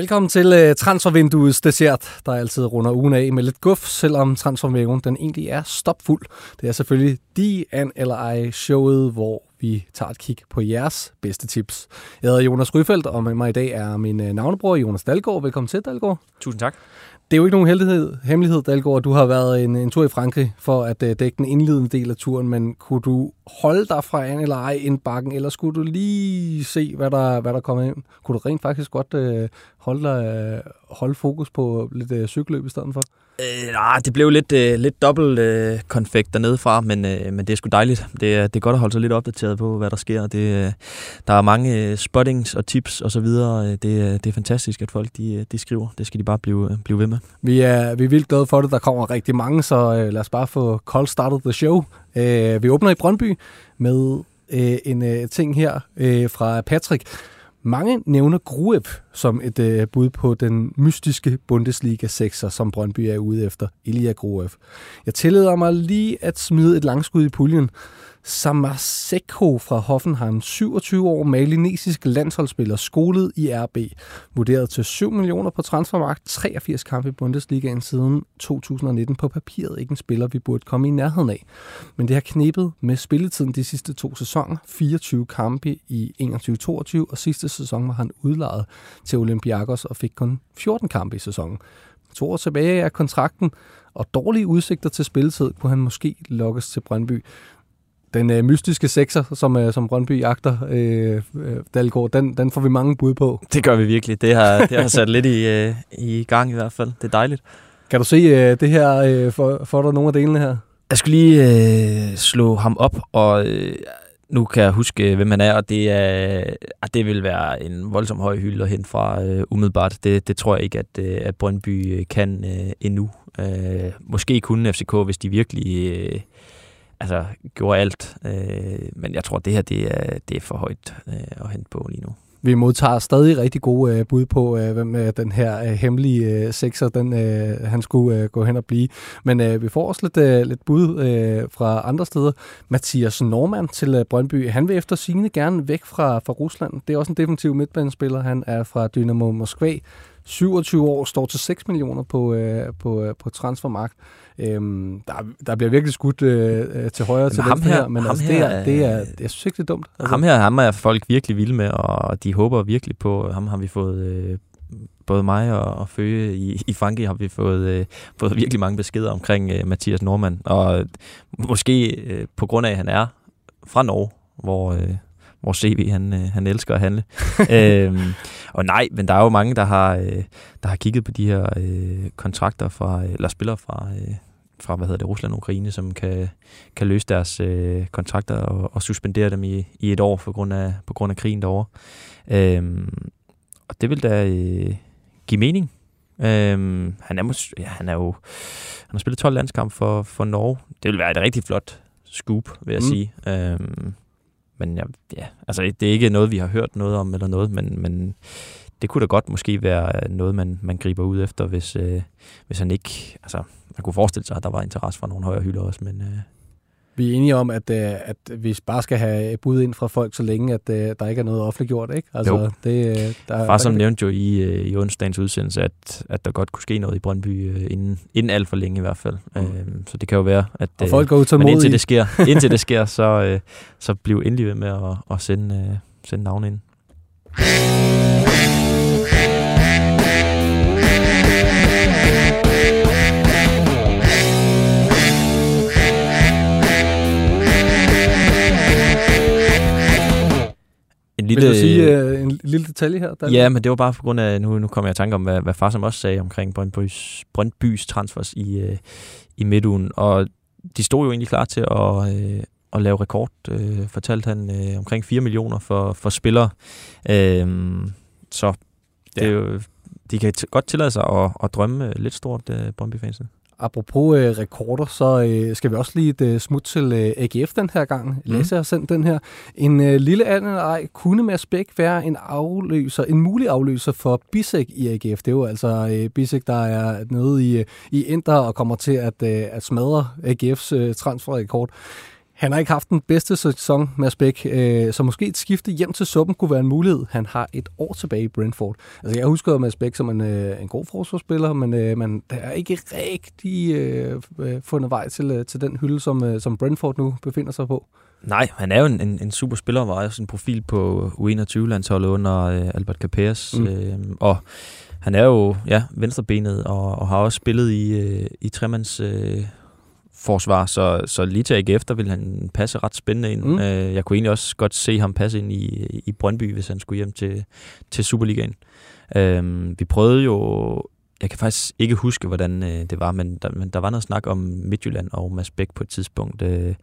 Velkommen til uh, Transfervinduets dessert, der altid runder ugen af med lidt guf, selvom transfervæven den egentlig er stopfuld. Det er selvfølgelig de NLI showet, hvor vi tager et kig på jeres bedste tips. Jeg hedder Jonas Ryfeldt, og med mig i dag er min uh, navnebror Jonas Dalgaard. Velkommen til, Dalgaard. Tusind tak. Det er jo ikke nogen heldighed, hemmelighed, Dalgaard, at du har været en, en tur i Frankrig for at uh, dække den indledende del af turen, men kunne du holde dig fra an eller ej ind bakken, eller skulle du lige se, hvad der, hvad der kommer ind? Kunne du rent faktisk godt uh, holde, dig, uh, holde fokus på lidt uh, cykelløb i stedet for? Øh, nej, det blev lidt, øh, lidt dobbelt øh, konfekt dernede fra, men, øh, men det er sgu dejligt. Det er, det er godt at holde sig lidt opdateret på, hvad der sker. Det, øh, der er mange øh, spottings og tips og så videre. Det, det er fantastisk, at folk de, de skriver. Det skal de bare blive, blive ved med. Vi er, vi er vildt glade for det. Der kommer rigtig mange, så øh, lad os bare få cold started the show. Øh, vi åbner i Brøndby med øh, en øh, ting her øh, fra Patrick. Mange nævner Gruev som et øh, bud på den mystiske Bundesliga 6'er, som Brøndby er ude efter, Ilya Gruev. Jeg tillader mig lige at smide et langskud i puljen. Samaseko fra Hoffenheim, 27 år, malinesisk landsholdsspiller, skolet i RB, vurderet til 7 millioner på transfermarkt, 83 kampe i Bundesligaen siden 2019. På papiret ikke en spiller, vi burde komme i nærheden af. Men det har knebet med spilletiden de sidste to sæsoner, 24 kampe i 21-22, og sidste sæson var han udlejet til Olympiakos og fik kun 14 kampe i sæsonen. To år tilbage er kontrakten, og dårlige udsigter til spilletid kunne han måske lokkes til Brøndby den øh, mystiske sekser, som, øh, som Brøndby jagter, øh, øh, Dalgaard, den, den får vi mange bud på. Det gør vi virkelig. Det har, det har sat lidt i, øh, i gang i hvert fald. Det er dejligt. Kan du se øh, det her øh, for, for dig nogle af delene her? Jeg skulle lige øh, slå ham op, og øh, nu kan jeg huske, hvem han er, og det, er, at det vil være en voldsom høj hylde hente fra øh, umiddelbart. Det, det tror jeg ikke, at, øh, at Brøndby kan øh, endnu. Øh, måske kun FCK, hvis de virkelig... Øh, altså, gjorde alt. Øh, men jeg tror, det her det er, det er for højt øh, at hente på lige nu. Vi modtager stadig rigtig gode øh, bud på, øh, hvem øh, den her øh, hemmelige øh, sekser, den, øh, han skulle øh, gå hen og blive. Men øh, vi får også lidt, øh, lidt bud øh, fra andre steder. Mathias Norman til øh, Brøndby, han vil efter sigende gerne væk fra, fra Rusland. Det er også en defensiv midtbanespiller. Han er fra Dynamo Moskva. 27 år, står til 6 millioner på, øh, på, øh, på transfermarkt. Øhm, der, der bliver virkelig skudt øh, til højre til venstre her, men ham altså, her, det, er, det er, jeg synes ikke, det er dumt. Altså. Ham her ham er folk virkelig vilde med, og de håber virkelig på, ham har vi fået... Øh, både mig og, og Føge i, i Frankrig har vi fået, øh, fået virkelig mange beskeder omkring øh, Mathias Norman. Og måske øh, på grund af, at han er fra Norge, hvor, øh, hvor CV han, øh, han elsker at handle. øhm, og nej, men der er jo mange, der har, øh, der har kigget på de her øh, kontrakter fra, eller spillere fra, øh, fra hvad hedder det, Rusland og Ukraine, som kan, kan løse deres øh, kontrakter og, og suspendere dem i, i et år på grund af, på grund af krigen derovre. Øhm, og det vil da øh, give mening. Øhm, han, er mås- ja, han er jo han har spillet 12 landskampe for, for Norge. Det vil være et rigtig flot scoop, vil jeg mm. sige. Øhm, men ja, ja, altså det er ikke noget, vi har hørt noget om eller noget, men, men det kunne da godt måske være noget, man, man griber ud efter, hvis, øh, hvis han ikke... Altså, man kunne forestille sig, at der var interesse fra nogle højere hylder også, men... Øh, vi er enige om, at, øh, at vi bare skal have bud ind fra folk, så længe at øh, der ikke er noget offentliggjort, ikke? Altså, jo. Det, øh, der, Far som nævnte jo i, i onsdagens udsendelse, at, at der godt kunne ske noget i Brøndby inden, inden alt for længe i hvert fald. Mm. Øhm, så det kan jo være, at og folk går men indtil det sker, indtil det sker så, så bliv endelig ved med at, at sende, sende navne ind. Lille, Vil du sige uh, en lille detalje her? Der ja, men det var bare på grund af, nu, nu kommer jeg i tanke om, hvad, hvad far som også sagde omkring Brøndbys, Brøndbys transfers i, uh, i midtugen. Og de stod jo egentlig klar til at, uh, at lave rekord, uh, fortalte han, uh, omkring 4 millioner for, for spillere. Uh, så det ja. er jo, de kan godt tillade sig at, at drømme lidt stort, uh, Brøndby-fansen. Apropos øh, rekorder, så øh, skal vi også lige et øh, smut til øh, AGF den her gang. Mm. Lasse har sendt den her. En øh, lille anden ej, kunne Mads Bæk være en afløser, en mulig afløser for Bisek i AGF? Det er jo altså øh, Bisek, der er nede i, øh, i Inter og kommer til at, øh, at smadre AGF's øh, transferrekord. Han har ikke haft den bedste sæson, Mads Bæk, øh, så måske et skifte hjem til suppen kunne være en mulighed. Han har et år tilbage i Brentford. Altså, jeg husker Mads Bæk som en, øh, en god forsvarsspiller, men øh, man der er ikke rigtig øh, øh, fundet vej til, øh, til den hylde, som, øh, som Brentford nu befinder sig på. Nej, han er jo en, en, en super spiller, var også en profil på U21-landsholdet under øh, Albert Capers. Mm. Øh, og han er jo ja, venstrebenet og, og har også spillet i, øh, i tremands øh, forsvar, så, så lige til AGF, der vil han passe ret spændende ind. Mm. Øh, jeg kunne egentlig også godt se ham passe ind i, i Brøndby, hvis han skulle hjem til, til Superligaen. Øh, vi prøvede jo, jeg kan faktisk ikke huske, hvordan øh, det var, men der, men der var noget snak om Midtjylland og Mads Bæk på et tidspunkt. Øh,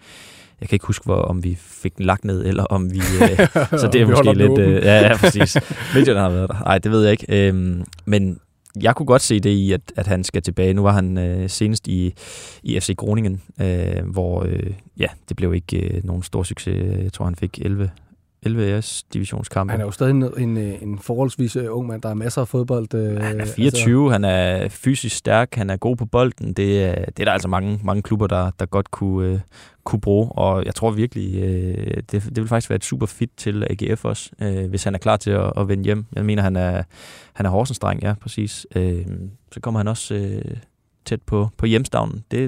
jeg kan ikke huske, hvor, om vi fik den lagt ned, eller om vi... Øh, så det er måske lidt... Øh, ja, ja, præcis. Midtjylland har været der. Nej, det ved jeg ikke. Øh, men jeg kunne godt se det i, at, at han skal tilbage. Nu var han øh, senest i, i FC Groningen, øh, hvor øh, ja, det blev ikke øh, nogen stor succes. Jeg tror, han fik 11 11 AS divisionskampe. Han er jo stadig en, en, en forholdsvis øh, ung mand, der har masser af fodbold. Øh, han er 24, altså. han er fysisk stærk, han er god på bolden. Det, er, det er der altså mange, mange klubber, der, der godt kunne, øh, kunne bruge, og jeg tror virkelig, øh, det, det vil faktisk være et super fit til AGF også, øh, hvis han er klar til at, at vende hjem. Jeg mener, han er, han er Horsens dreng, ja, præcis. Øh, så kommer han også... Øh, tæt på, på hjemstavnen. Det,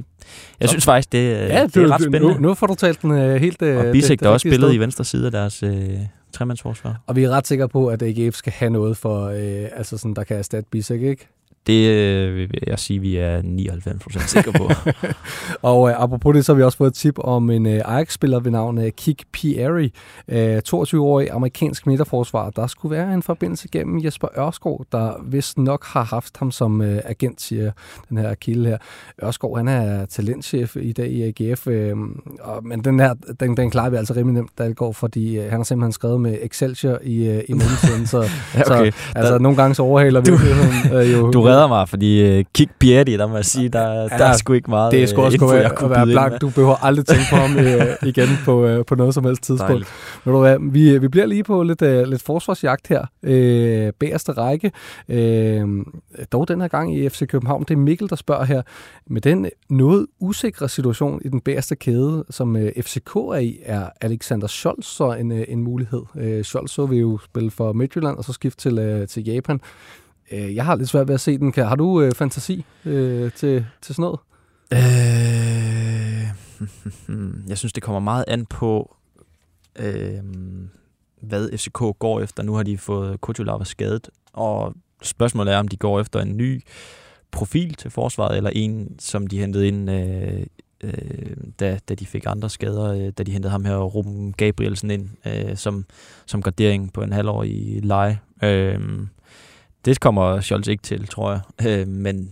jeg så. synes faktisk, det, ja, det, det er ret spændende. Nu, nu får du talt den uh, helt... Uh, og Bisek, der også spillet i venstre side af deres uh, tremandsforsvar. Og vi er ret sikre på, at AGF skal have noget, for, uh, altså sådan, der kan erstatte Bisek, ikke? Det øh, vil jeg sige, vi er 99% sikre på. og øh, apropos det, så har vi også fået et tip om en øh, Ajax-spiller ved navn øh, Kik Pierre, øh, 22-årig amerikansk midterforsvar. Der skulle være en forbindelse gennem Jesper Ørskov, der vist nok har haft ham som øh, agent, siger den her kilde her. Ørskov, han er talentchef i dag i AGF, øh, og, men den her, den, den klarer vi altså rimelig nemt, det går, fordi øh, han har simpelthen skrevet med Excelsior i, øh, i mellemtiden, så, ja, okay. så altså, der, nogle gange så overhaler vi du, øh, jo. Du redder mig, fordi uh, Kik Bjerti, der må jeg sige, der, ja, der er sgu ikke meget Det er sgu også info, være, at være blank. Du behøver aldrig tænke på ham uh, igen på, uh, på noget som helst tidspunkt. Men du hvad, vi, vi bliver lige på lidt, uh, lidt forsvarsjagt her. Uh, bagerste række. Uh, dog den her gang i FC København. Det er Mikkel, der spørger her. Med den noget usikre situation i den bagerste kæde, som uh, FCK er i, er Alexander Scholz så en, uh, en mulighed. Uh, Scholz så vi jo spille for Midtjylland, og så skifte til, uh, til Japan. Øh, jeg har lidt svært ved at se den. Har du øh, fantasi øh, til, til sådan noget? Øh, jeg synes, det kommer meget an på, øh, hvad FCK går efter. Nu har de fået Kutulava skadet, og spørgsmålet er, om de går efter en ny profil til forsvaret, eller en, som de hentede ind, øh, øh, da, da de fik andre skader, øh, da de hentede ham her, Ruben Gabrielsen ind, øh, som, som gardering på en halvårig leje. Øh, det kommer Scholz ikke til, tror jeg. Øh, men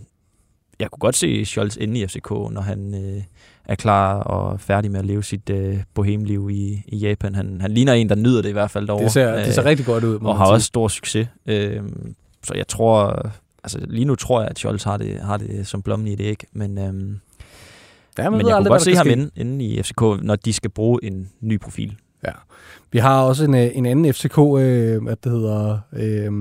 jeg kunne godt se Scholz inde i FCK, når han øh, er klar og færdig med at leve sit øh, bohemliv i, i Japan. Han, han ligner en, der nyder det i hvert fald derovre. Det ser, det ser øh, rigtig godt ud. Og har sige. også stor succes. Øh, så jeg tror, altså lige nu tror jeg, at Scholz har det, har det som blommen i det ikke. Men, øh, ja, men jeg kunne aldrig, godt se ham inde, inde i FCK, når de skal bruge en ny profil. Ja. Vi har også en, øh, en anden FCK, øh, hvad det hedder, øh,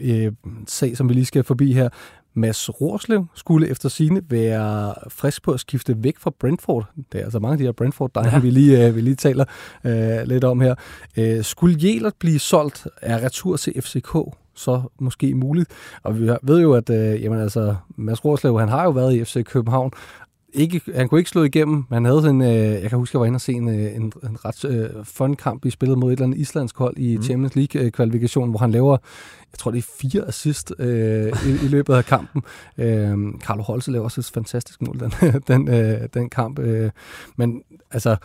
øh, sag, som vi lige skal forbi her. Mads Rorslev skulle efter sine være frisk på at skifte væk fra Brentford. Det er altså mange af de her brentford der ja. vi, lige, øh, vi lige taler øh, lidt om her. Øh, skulle Jelert blive solgt af retur til FCK, så måske muligt. Og vi ved jo, at øh, jamen, altså, Mads Rorslev, han har jo været i FC København, ikke, han kunne ikke slå igennem. Han havde en, øh, jeg kan huske, jeg var inde og se en, øh, en, en ret øh, fun kamp, i spillet mod et eller andet islandsk hold i mm. Champions League-kvalifikation, hvor han laver, jeg tror det er fire assist øh, i, i løbet af kampen. Øh, Carlo Holse laver også et fantastisk mål, den, den, øh, den kamp. Øh, men altså,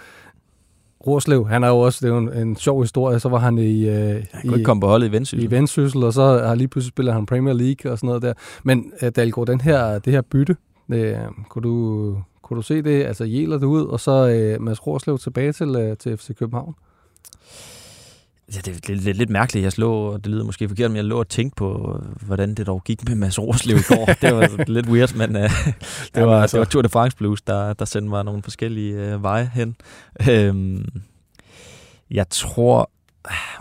Rorslev, han er jo også, det er jo en, en sjov historie, så var han i... Øh, han kunne i, ikke komme på holdet i Vendsyssel. I Vendsyssel, og så har lige pludselig spillet han Premier League og sådan noget der. Men øh, Dalgaard, den her, det her bytte, Øh, kunne, du, kunne du se det? Altså jæler det ud, og så øh, Mads Rorslev tilbage til, øh, til FC København? Ja, det er lidt, lidt, lidt mærkeligt. Jeg slå, og det lyder måske forkert, men jeg lå og tænkte på, hvordan det dog gik med Mads Roslev i går. det var lidt weird, men uh, det, Jamen, var, altså. det var Tour de France Blues, der, der sendte mig nogle forskellige uh, veje hen. Øhm, jeg tror...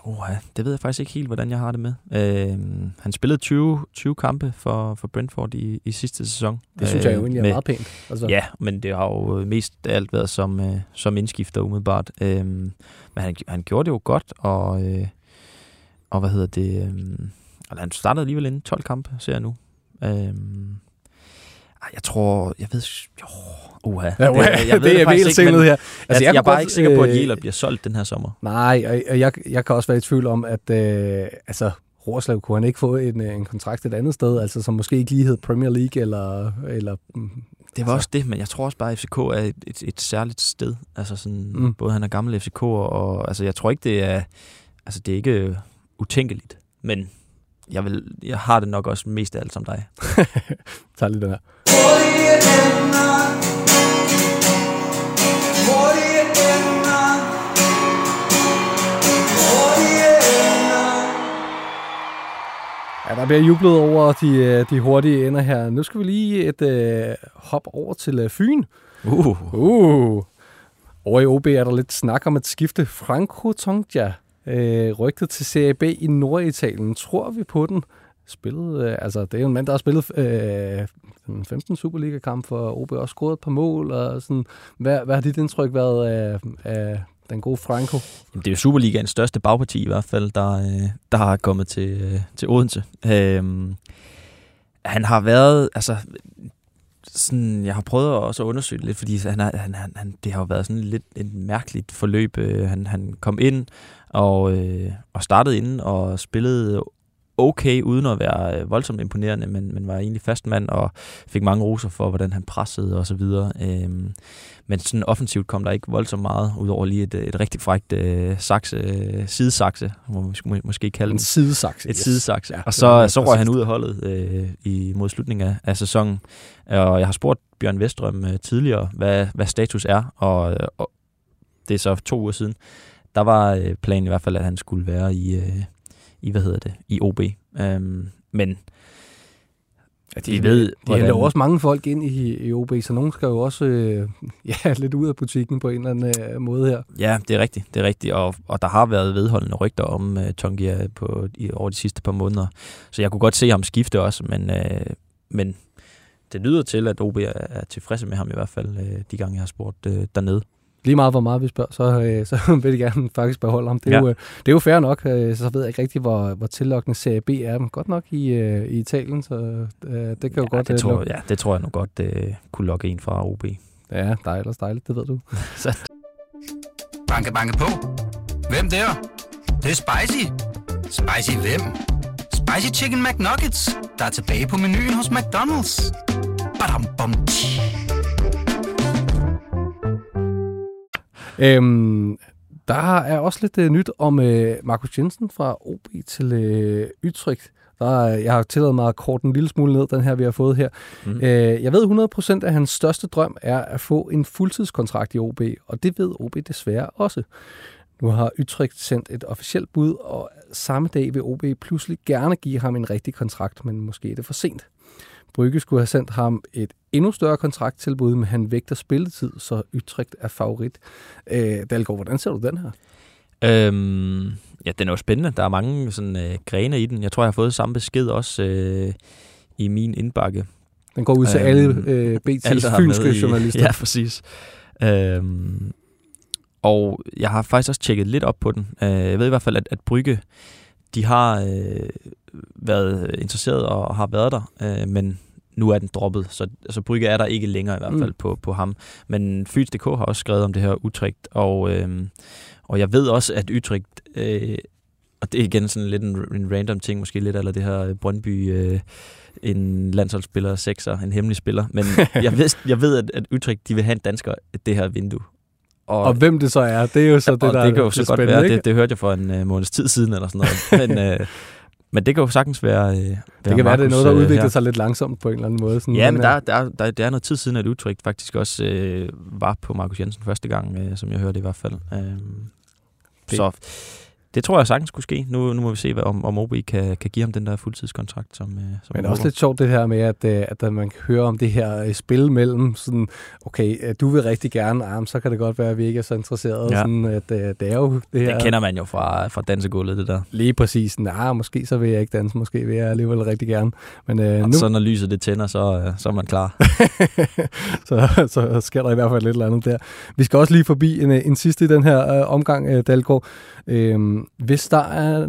Uh, det ved jeg faktisk ikke helt, hvordan jeg har det med. Øhm, han spillede 20, 20 kampe for, for Brentford i, i sidste sæson. Det synes jeg jo Øh, egentlig er med- meget pænt. Altså, Ja, men det har jo mest af alt været som, øh, som indskifter umiddelbart. Øhm, men han, han gjorde det jo godt, og, øh, og hvad hedder det? Øh, altså, han startede alligevel inden 12 kampe, ser jeg nu. Ej, jeg tror, jeg ved... Jo, uha. Ja, det, jeg ved det er faktisk helt her. Altså, jeg, jeg, kunne er bare godt, ikke sikker på, at øh, Jæler bliver solgt den her sommer. Nej, og- og jeg, jeg kan også være i tvivl om, at øh, altså, Rorslev kunne han ikke få en, øh, en kontrakt et andet sted, altså som måske ikke lige hed Premier League, eller, eller mm, Det var Altså- også det, men jeg tror også bare, at FCK er et, et, et særligt sted. Altså sådan, Mm. mm. både han er gammel FCK, og altså, jeg tror ikke, det er, altså, det er ikke utænkeligt, men jeg, vil, jeg har det nok også mest af alt som dig. tager lige den her. Ja, der bliver jublet over de, øh, de hurtige ender her. Nu skal vi lige et øh, hop over til øh, Fyn. Uh. Uh. Over i OB er der lidt snak om at skifte Franco Tongia. Øh, rygtet til Serie B i Norditalien. Tror vi på den? Spillet, øh, altså, det er jo en mand, der har spillet øh, 15 Superliga-kamp for OB, og scoret et par mål. Og sådan. Hvad, hvad har dit indtryk været af, af den gode Franco? Jamen, det er jo Superligaens største bagparti i hvert fald, der, øh, der har kommet til, øh, til Odense. Øh, han har været, altså, sådan, jeg har prøvet at også at undersøge det lidt, fordi han, han, han, han, det har jo været sådan lidt et mærkeligt forløb. Øh, han, han kom ind og, øh, og startede inden og spillede okay, uden at være øh, voldsomt imponerende, men, men var egentlig fast mand og fik mange roser for, hvordan han pressede og så videre. Øhm, men sådan offensivt kom der ikke voldsomt meget, udover lige et, et rigtig frækt øh, sakse, øh, sidesakse, må man må, måske kalde En den. sidesaks. Et yes. sidesakse. Ja, det og så, så røg han ud af holdet øh, i, mod slutningen af, af sæsonen. Og jeg har spurgt Bjørn Vestrøm øh, tidligere, hvad, hvad status er, og, øh, og det er så to uger siden. Der var øh, planen i hvert fald, at han skulle være i, øh, i hvad hedder det, i OB. Øhm, men Ja, de ved, De hvordan- hælder jo også mange folk ind i, i OB, så nogen skal jo også øh, ja, lidt ud af butikken på en eller anden øh, måde her. Ja, det er rigtigt. Det er rigtigt. Og, og der har været vedholdende rygter om uh, Tongia på, i, over de sidste par måneder. Så jeg kunne godt se ham skifte også, men, uh, men det lyder til, at OB er, er tilfredse med ham i hvert fald, uh, de gange jeg har spurgt uh, dernede. Lige meget hvor meget vi spørger, så, øh, så vil de gerne faktisk beholde ham. Det er, Ja. jo, øh, det er jo fair nok, øh, så ved jeg ikke rigtig, hvor, hvor tillokkende Serie B er. Men godt nok i, øh, i Italien, så øh, det kan jo ja, godt det øh, tror, ja, det tror jeg nu godt uh, kunne lokke en fra OB. Ja, dejligt, dejligt, det ved du. Banke, banke på. Hvem der? Det, det er spicy. Spicy hvem? Spicy Chicken McNuggets, der er tilbage på menuen hos McDonald's. Badum, bom, tji. Øhm, der er også lidt øh, nyt om øh, Markus Jensen fra OB til øh, Utrecht. Der, er- jeg har tilladet mig at korte en lille smule ned, den her vi har fået her. Mm. Øh, jeg ved 100% at hans største drøm er at få en fuldtidskontrakt i OB, og det ved OB desværre også. Nu har Utrecht sendt et officielt bud, og samme dag vil OB pludselig gerne give ham en rigtig kontrakt, men måske er det for sent. Brygge skulle have sendt ham et endnu større kontrakttilbud, men han vægter spilletid, så Utrecht er favorit. Øh, Dalgaard, hvordan ser du den her? Øhm, ja, den er jo spændende. Der er mange sådan, øh, grene i den. Jeg tror, jeg har fået samme besked også øh, i min indbakke. Den går ud til Øhm, alle øh, BT's Alle, fynske i- journalister. Ja, præcis. Øhm, og jeg har faktisk også tjekket lidt op på den. Øh, jeg ved i hvert fald, at, at Brygge, de har øh, været interesseret og har været der, øh, men nu er den droppet, så, så Brygge er der ikke længere i hvert fald Mm. mm. på, på ham. Men Fyns.dk har også skrevet om det her Utrecht, og, øh, og jeg ved også, at Utrecht, øh, og det er igen sådan lidt en, en random ting, måske lidt eller det her Brøndby, øh, en landsholdsspiller, sekser, en hemmelig spiller, men jeg ved, jeg ved at, at Utrecht, de vil have en dansker det her vindue. Og, Og hvem det så er, det er jo så ja, det, der det kan jo så godt være, ikke? det, det hørte jeg for en uh, måneds tid siden eller sådan noget. men, uh, men det kan jo sagtens være, uh, være Det kan være, det er noget, der øh, udvikler her. sig lidt langsomt på en eller anden måde. Sådan, Ja, men øh, der, der, der, der er noget tid siden, at Utrecht faktisk også øh, var på Markus Jensen første gang, øh, som jeg hørte i hvert fald. Øh, så det tror jeg sagtens kunne ske. Nu, nu må vi se, hvad, om, om OB kan, kan give ham den der fuldtidskontrakt. Som, øh, som Men det er også lidt sjovt det her med, at, øh, at man kan høre om det her øh, spil mellem sådan, okay, du vil rigtig gerne, ah, så kan det godt være, at vi ikke er så interesserede. Ja. Sådan, at, det er jo det her. Det kender man jo fra, fra dansegulvet, det der. Lige præcis. Nej, måske så vil jeg ikke danse, måske vil jeg alligevel rigtig gerne. Men, øh, og nu... så når lyset det tænder, så, så er man klar. så, så sker der i hvert fald lidt eller andet der. Vi skal også lige forbi en, en sidste i den her øh, omgang, øh, Dalgaard. Øh, hvis der er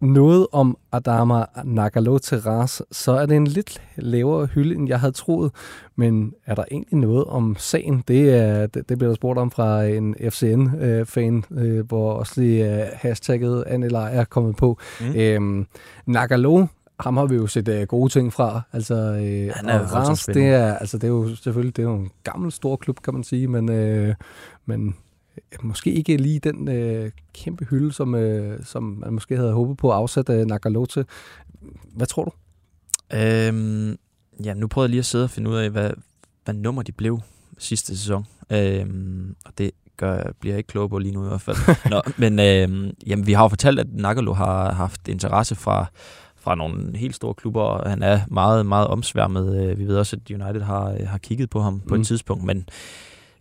noget om Adama Nagalo Terras, så er det en lidt lavere hylde, end jeg havde troet. Men er der egentlig noget om sagen? Det, er, det, det bliver der spurgt om fra en FCN-fan, øh, øh, hvor også lige øh, hashtagget Anelej er kommet på. Mm. Øhm, Nagalo ham har vi jo set uh, gode ting fra. Altså, øh, Han er Rans, det er, altså, det er jo selvfølgelig det er jo en gammel stor klub, kan man sige, men, øh, men måske ikke lige den øh, kæmpe hylde, som, øh, som man måske havde håbet på at afsætte øh, Nagalote. Hvad tror du? Øhm, ja, nu prøvede jeg lige at sidde og finde ud af, hvad, hvad nummer de blev sidste sæson. Øhm, og det gør, bliver jeg ikke klog på lige nu i hvert fald. Nå, men øhm, jamen, vi har jo fortalt, at Nagalo har haft interesse fra, fra nogle helt store klubber, og han er meget, meget omsværmet. Øh, vi ved også, at United har, har kigget på ham på mm. et tidspunkt, men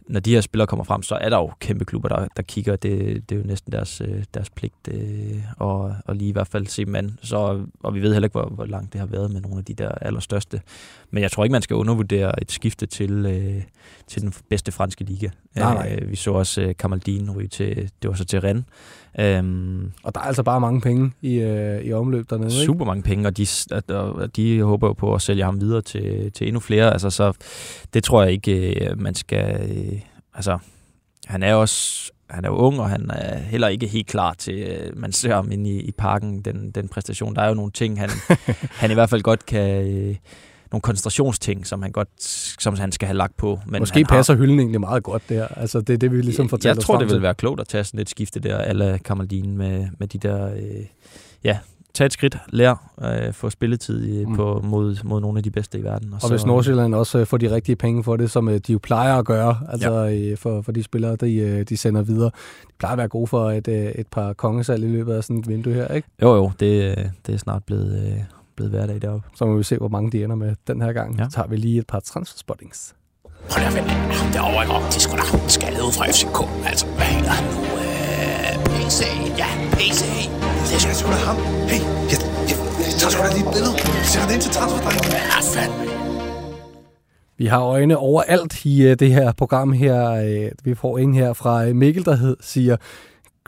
når de her spillere kommer frem, så er der jo kæmpe klubber, der, der kigger. Det, det er jo næsten deres, øh, deres pligt øh, og, og lige i hvert fald se an. Så, og vi ved heller ikke, hvor, hvor langt det har været med nogle af de der allerstørste. Men jeg tror ikke, man skal undervurdere et skifte til, øh, til den bedste franske liga. Nej, nej. Øh, vi så også øh, Kamaldin ryge til, det var så til Rennes. Øhm, og der er altså bare mange penge i, øh, i omløb dernede, Super ikke? mange penge, og de, og de håber jo på at sælge ham videre til, til endnu flere. Altså, så det tror jeg ikke, øh, man skal... Øh, altså, han er også han er jo ung, og han er heller ikke helt klar til, øh, man ser ham inde i, i parken, den, den præstation. Der er jo nogle ting, han, han i hvert fald godt kan... Øh, nogle koncentrationsting, som han godt som han skal have lagt på. Men Måske passer har... hylden egentlig meget godt der. Altså, det er det, vi ligesom fortæller Jeg tror, det vil være klogt at tage sådan et skifte der, eller Kamaldin med, med de der... Øh, ja, tage et skridt, lær, øh, få spilletid i, mm. på, mod, mod nogle af de bedste i verden. Og, og så, hvis Nordsjælland også øh, får de rigtige penge for det, som øh, de jo plejer at gøre, altså ja. for, for de spillere, de, øh, de sender videre. De plejer at være gode for et, et par kongesalg i løbet af sådan et vindue her, ikke? Jo, jo, det, det er snart blevet, blevet hverdag deroppe. Så må vi se, hvor mange de ender med den her gang. Ja. Så tager vi lige et par transferspottings. Prøv lige at vente. Det er over ikke. Det skulle da skaldet ud fra FCK. Altså, hvad hedder han nu? Øh, PC. Ja, PC. Det skal sgu da ham. Hey, jeg, jeg, jeg tager sgu da lige et billede. Sætter det ind til transferdrengen. Ja, fandme. Vi har øjne overalt i uh, det her program her. Uh, vi får en her fra Mikkel, der hed, siger,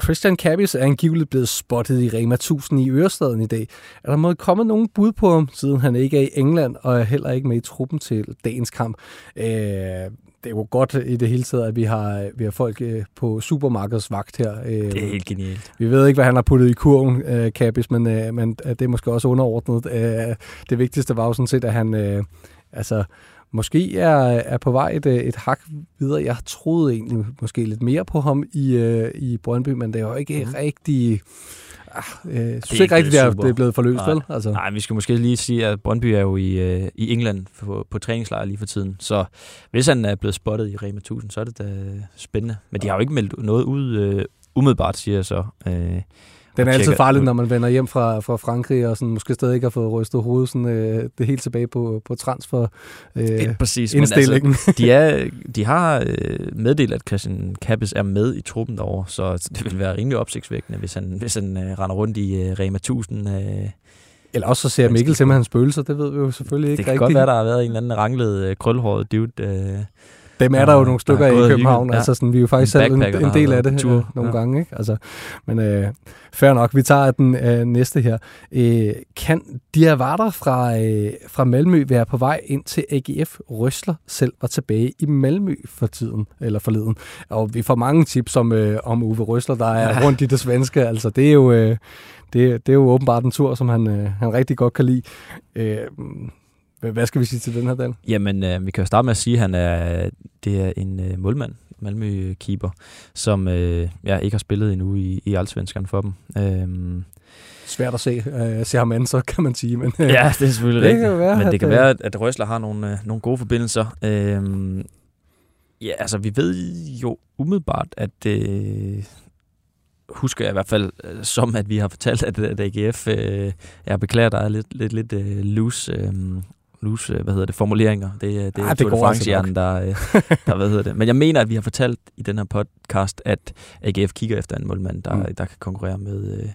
Christian Cabis er angiveligt blevet spottet i Rema 1000 i Ørestaden i dag. Er der måske kommet nogen bud på ham, siden han ikke er i England og er heller ikke med i truppen til dagens kamp? Øh, det er jo godt i det hele taget, at vi har, vi har folk øh, på supermarkedsvagt her. Øh, det er helt genialt. Vi ved ikke, hvad han har puttet i kurven, øh, Cabis, men, øh, men det er måske også underordnet. Øh, det vigtigste var jo sådan set, at han... Øh, altså, måske er, er på vej et, et hak videre. Jeg troede egentlig måske lidt mere på ham i, uh, i Brøndby, men det er jo ikke mm. rigtig... Ah, øh, jeg synes ikke rigtigt, at det er blevet forløst, Nej. vel? Altså. Nej, vi skal måske lige sige, at Brøndby er jo i, uh, i England på, på træningslejr lige for tiden. Så hvis han er blevet spottet i Rema 1000, så er det da spændende. Men de har jo ikke meldt noget ud uh, umiddelbart, siger jeg så. Uh, den er altid farlig, når man vender hjem fra, fra Frankrig, og sådan, måske stadig ikke har fået rystet hovedet sådan, øh, det helt tilbage på, på transfer øh, ja, præcis, indstillingen. Men altså, de, er, de har øh, meddelt, at Christian Kappes er med i truppen derovre, så det vil være rimelig opsigtsvækkende, hvis han, hvis han øh, render rundt i øh, Rema 1000. Øh, eller også så ser Mikkel simpelthen spøgelser, det ved vi jo selvfølgelig ikke Det kan rigtigt. godt være, der har været en eller anden ranglet øh, krølhåret dude, øh, dem er der jo nogle stykker i København. Ja. Altså sådan, vi er jo faktisk selv en, en del af det tur. Øh, nogle ja. gange. Ikke? Altså, men øh, fair nok, vi tager den øh, næste her. Øh, kan Diawara fra, øh, fra Malmø være på vej ind til AGF? Røsler selv var tilbage i Malmø for tiden, eller forleden. Og vi får mange tips om, øh, om Uwe Røsler, der er ja. rundt i det svenske. Altså, det er jo... Øh, det, det er jo åbenbart en tur, som han, øh, han rigtig godt kan lide. Øh, hvad skal vi sige til den her, Dan? Jamen, øh, vi kan jo starte med at sige, at han er, det er en øh, målmand, Malmø-keeper, som øh, ja, ikke har spillet endnu i, i Allsvenskeren for dem. Øhm, Svært at se, øh, se ham an, så kan man sige. Men, øh, ja, det er selvfølgelig det rigtigt. Kan være, men det at, kan være, at, at Røsler har nogle, øh, nogle gode forbindelser. Øhm, ja, altså, vi ved jo umiddelbart, at øh, husker jeg i hvert fald øh, som, at vi har fortalt, at, at AGF, øh, jeg beklager, der er lidt, lidt, lidt øh, loose, øh, loose, øh, hvad hedder det, formuleringer. Det, det er Ah, det Tour de går altså der, øh, der, hvad hedder det. Men jeg mener, at vi har fortalt i den her podcast, at AGF kigger efter en målmand, der, Mm. der kan konkurrere med, øh,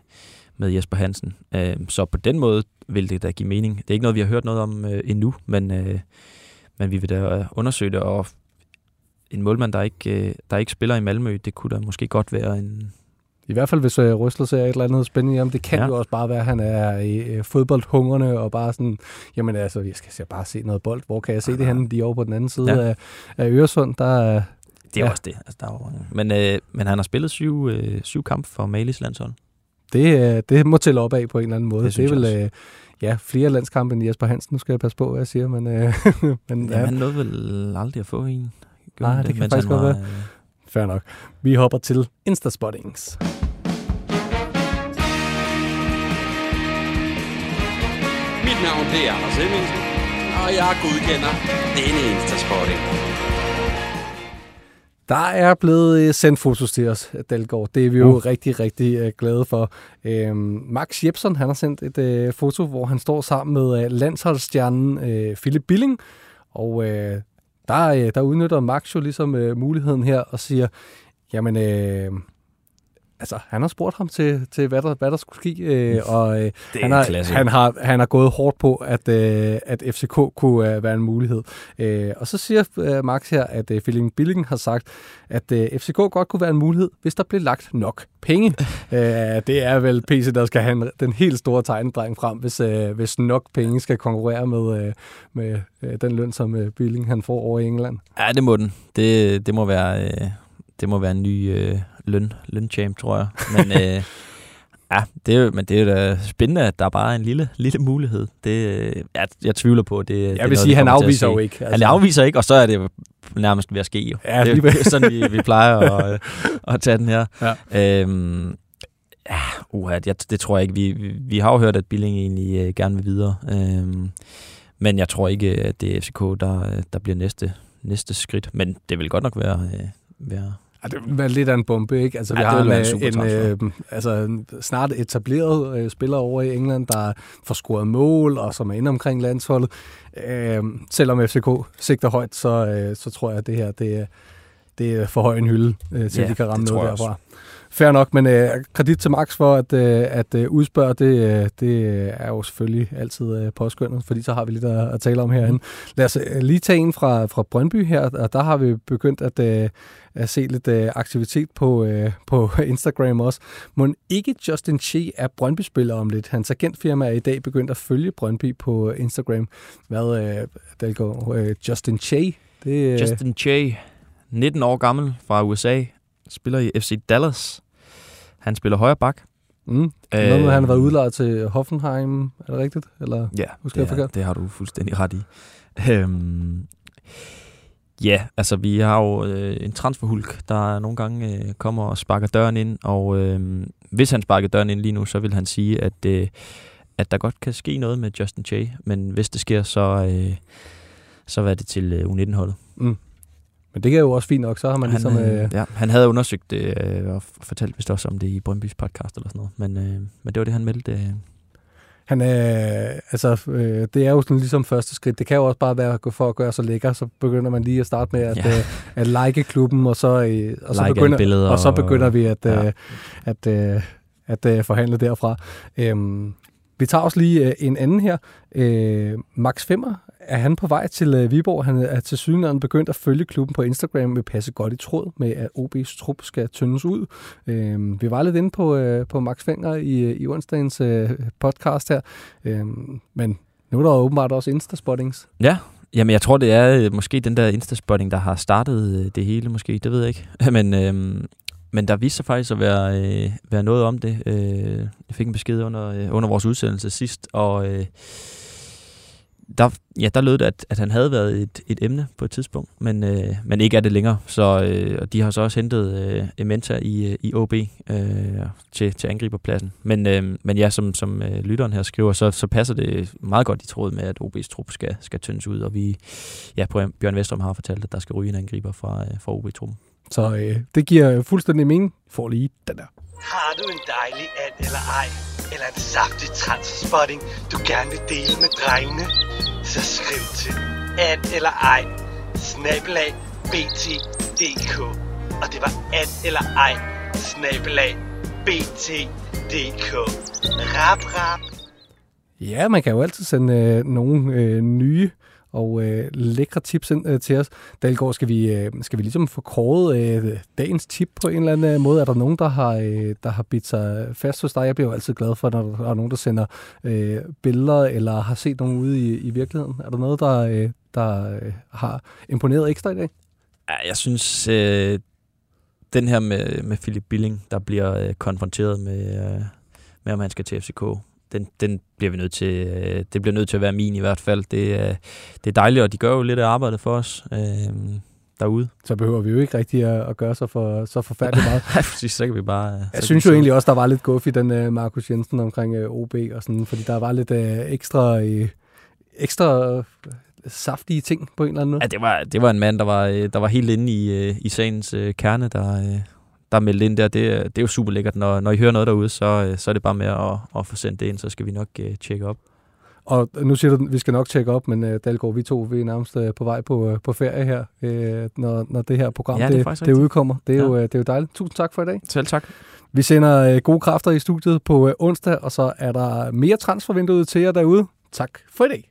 med Jesper Hansen. Øh, så på den måde vil det da give mening. Det er ikke noget, vi har hørt noget om øh, endnu, men, øh, men vi vil da øh, undersøge det, og en målmand, der ikke, øh, der ikke spiller i Malmø, det kunne da måske godt være en... I hvert fald, hvis øh, Røsler ser et eller andet spændende ham. Det kan ja. Ja. jo også bare være, at han er øh, fodboldhungrende og bare sådan, jamen altså, jeg skal bare se noget bold. Hvor kan jeg se det henne? De er over på den anden side ja. Ja. af, af Øresund. Der er, Det er Ja. ja. også det. Altså, der er jo. Men, øh, men han har spillet syv, øh, syv kampe for Malis landshold. det, øh, det må tælle op af på en eller anden måde. Det, Det det er vel øh, ja, flere landskampe end Jesper Hansen. Nu skal jeg passe på, hvad jeg siger, men, øh, men Jamen, ja, han nåede vel aldrig at få en. Nej, han det kan faktisk godt være. øh, fair nok. Vi hopper til Instaspottings. Mit navn det er Anders Hemmingsen, og jeg godkender denne Instasporting. Der er blevet øh, sendt fotos til os, Dalgaard. Det er vi jo Uh. rigtig, rigtig øh, glade for. Øhm, Max Jepsen, han har sendt et øh, foto, hvor han står sammen med øh, landsholdsstjernen øh, Philip Billing. Og øh, der, øh, der udnytter Max jo ligesom øh, muligheden her og siger, jamen, øh, altså, han har spurgt ham til, til hvad, der, hvad der skulle ske, øh, og øh, han, har, klasse. han, har, han har gået hårdt på, at, øh, at FCK kunne øh, være en mulighed. Øh, og så siger øh, Max her, at øh, Philip Billing har sagt, at øh, FCK godt kunne være en mulighed, hvis der blev lagt nok penge. øh, det er vel PC, der skal have en, den helt store tegnedreng frem, hvis, øh, hvis nok penge skal konkurrere med, øh, med øh, den løn, som øh, Billing han får over i England. Ja, det må den. Det, det, må, være, øh, det må være en ny øh, løn, lønchamp, tror jeg. Men, øh, ja, det er, jo- men det er da spændende, at der bare er en lille, lille mulighed. Det, øh, jeg, jeg tvivler på, det, det er Jeg vil noget, sige, han afviser se. jo ikke. Han afviser ikke, og så er det nærmest ved at ske jo. Ja, det er sådan, vi, vi plejer at, øh, at tage den her. Ja. Øhm, ja, uha, det, det tror jeg ikke. Vi, vi, vi har jo hørt, at Billing egentlig øh, gerne vil videre. Øhm, men jeg tror ikke, at det er FCK, der, der bliver næste, næste skridt. Men det vil godt nok være... Øh, være Ja, det vil være lidt af en bombe, ikke? Altså, vi Ja, det har en en, en, øh, altså, snart etableret øh, spiller over i England, der får scoret mål, og som er inde omkring landsholdet. Øh, selvom FCK sigter højt, så, øh, så tror jeg, at det her det, det er for høj en hylde, øh, til Ja, de kan ramme noget jeg også. Fair nok, men øh, kredit til Max for at, øh, at øh, udspørge, det, øh, det er jo selvfølgelig altid øh, påskyndet, fordi så har vi lidt at, at tale om herinde. Lad os øh, lige tage en fra, fra Brøndby her, og der har vi begyndt at, øh, at se lidt øh, aktivitet på, øh, på Instagram også. Må ikke Justin Che er Brøndby-spiller om lidt? Hans agentfirma er i dag begyndt at følge Brøndby på Instagram. Hvad, øh, Dalgaard, øh, Justin Che? Det, øh, Justin Che, 19 år gammel fra USA, spiller i FC Dallas. Han spiller højre bak. Mm, noget med, han har været udlejet til Hoffenheim, er det rigtigt? Eller? Ja, Husker jeg det, er, forkert? det har du fuldstændig ret i. Øhm, ja, altså vi har jo øh, en transferhulk, der nogle gange øh, kommer og sparker døren ind, og øh, hvis han sparker døren ind lige nu, så vil han sige, at, øh, at der godt kan ske noget med Justin Che, men hvis det sker, så, øh, så er det til øh, U19-holdet. Men det er jo også fint nok, så har man Han, ligesom... Øh, øh, ja, han havde undersøgt det øh, og fortalt vist også om det i Brøndbys podcast eller sådan noget, men, øh, men det var det, han meldte. Øh. Han er, altså, øh, det er jo sådan ligesom første skridt. Det kan jo også bare være for at gøre sig lækker, så begynder man lige at starte med at, Ja. øh, at like klubben, og så, øh, og så, Like begynder, og så begynder vi at, Ja. øh, at, øh, at øh, forhandle derfra. Øhm, vi tager også lige øh, en anden her. Øh, Max Femmer, er han på vej til øh, Viborg? Han er til synligheden begyndt at følge klubben på Instagram, vil passe godt i tråd med, at OB's trup skal tyndes ud. Øh, vi var lidt inde på, øh, på Max Fenger i, øh, i onsdagens øh, podcast her, øh, men nu er der åbenbart også Instaspottings. Ja, jamen jeg tror, det er øh, måske den der Instaspotting, der har startet øh, det hele måske, det ved jeg ikke. men, øhm, men der viste sig faktisk at være, øh, være noget om det. Øh, jeg fik en besked under, øh, under vores udsendelse sidst, og øh, der, ja, der lød det, at, at han havde været et, et emne på et tidspunkt, men, øh, men ikke er det længere. Så øh, og de har så også hentet øh, Ementa i, øh, i OB øh, til, til angriberpladsen. Men, øh, men ja, som, som øh, lytteren her skriver, så, så passer det meget godt i tråd med, at OB's trup skal, skal tyndes ud, og vi, ja, Bjørn Vestrøm har fortalt, at der skal ryge en angriber fra, øh, fra OB-truppen. Så øh, det giver fuldstændig mening. Får lige den der. Har du en dejlig and eller ej? Eller en saftig transspotting, du gerne vil dele med drengene? Så skriv til and eller ej, snabelag bt.dk. Og det var and eller ej, snabelag bt.dk. Rap, rap. Ja, man kan jo altid sende øh, nogle øh, nye og øh, lækre tips ind øh, til os. Dalgaard, skal vi, øh, skal vi ligesom få kåret øh, dagens tip på en eller anden øh, måde? Er der nogen, der har, øh, der har bidt sig fast hos dig? Jeg bliver jo altid glad for, når der er nogen, der sender øh, billeder eller har set nogen ude i, i virkeligheden. Er der noget, der, øh, der øh, har imponeret ekstra i dag? Ja, jeg synes, øh, den her med, med Philip Billing, der bliver øh, konfronteret med, øh, med, om han skal til FCK, den, den bliver vi nødt til, øh, det bliver nødt til at være min i hvert fald. Det, øh, det er dejligt, og de gør jo lidt af arbejdet for os øh, derude. Så behøver vi jo ikke rigtig at, at gøre så, for, så forfærdeligt meget. Nej, præcis, så kan vi bare... Jeg så synes jo egentlig også, der var lidt guff i den uh, Markus Jensen omkring uh, OB og sådan, fordi der var lidt uh, ekstra, uh, ekstra uh, saftige ting på en eller anden måde. Ja, det var, det var en mand, der var, øh, der var helt inde i, øh, i sagens øh, kerne, der, øh, der meldte ind der. Det, det er jo super lækkert. Når, når I hører noget derude, så, øh, så er det bare med at, at få sendt det ind, så skal vi nok uh, tjekke op. Og nu siger du, at vi skal nok tjekke op, men uh, Dalgaard, vi to vi er nærmest uh, på vej på, uh, på ferie her, uh, når, når det her program Ja, det er det, det udkommer. Det er, Ja. jo, uh, det er jo dejligt. Tusind tak for i dag. Selv tak. Vi sender uh, gode kræfter i studiet på uh, onsdag, og så er der mere transfervinduet til jer derude. Tak for i dag.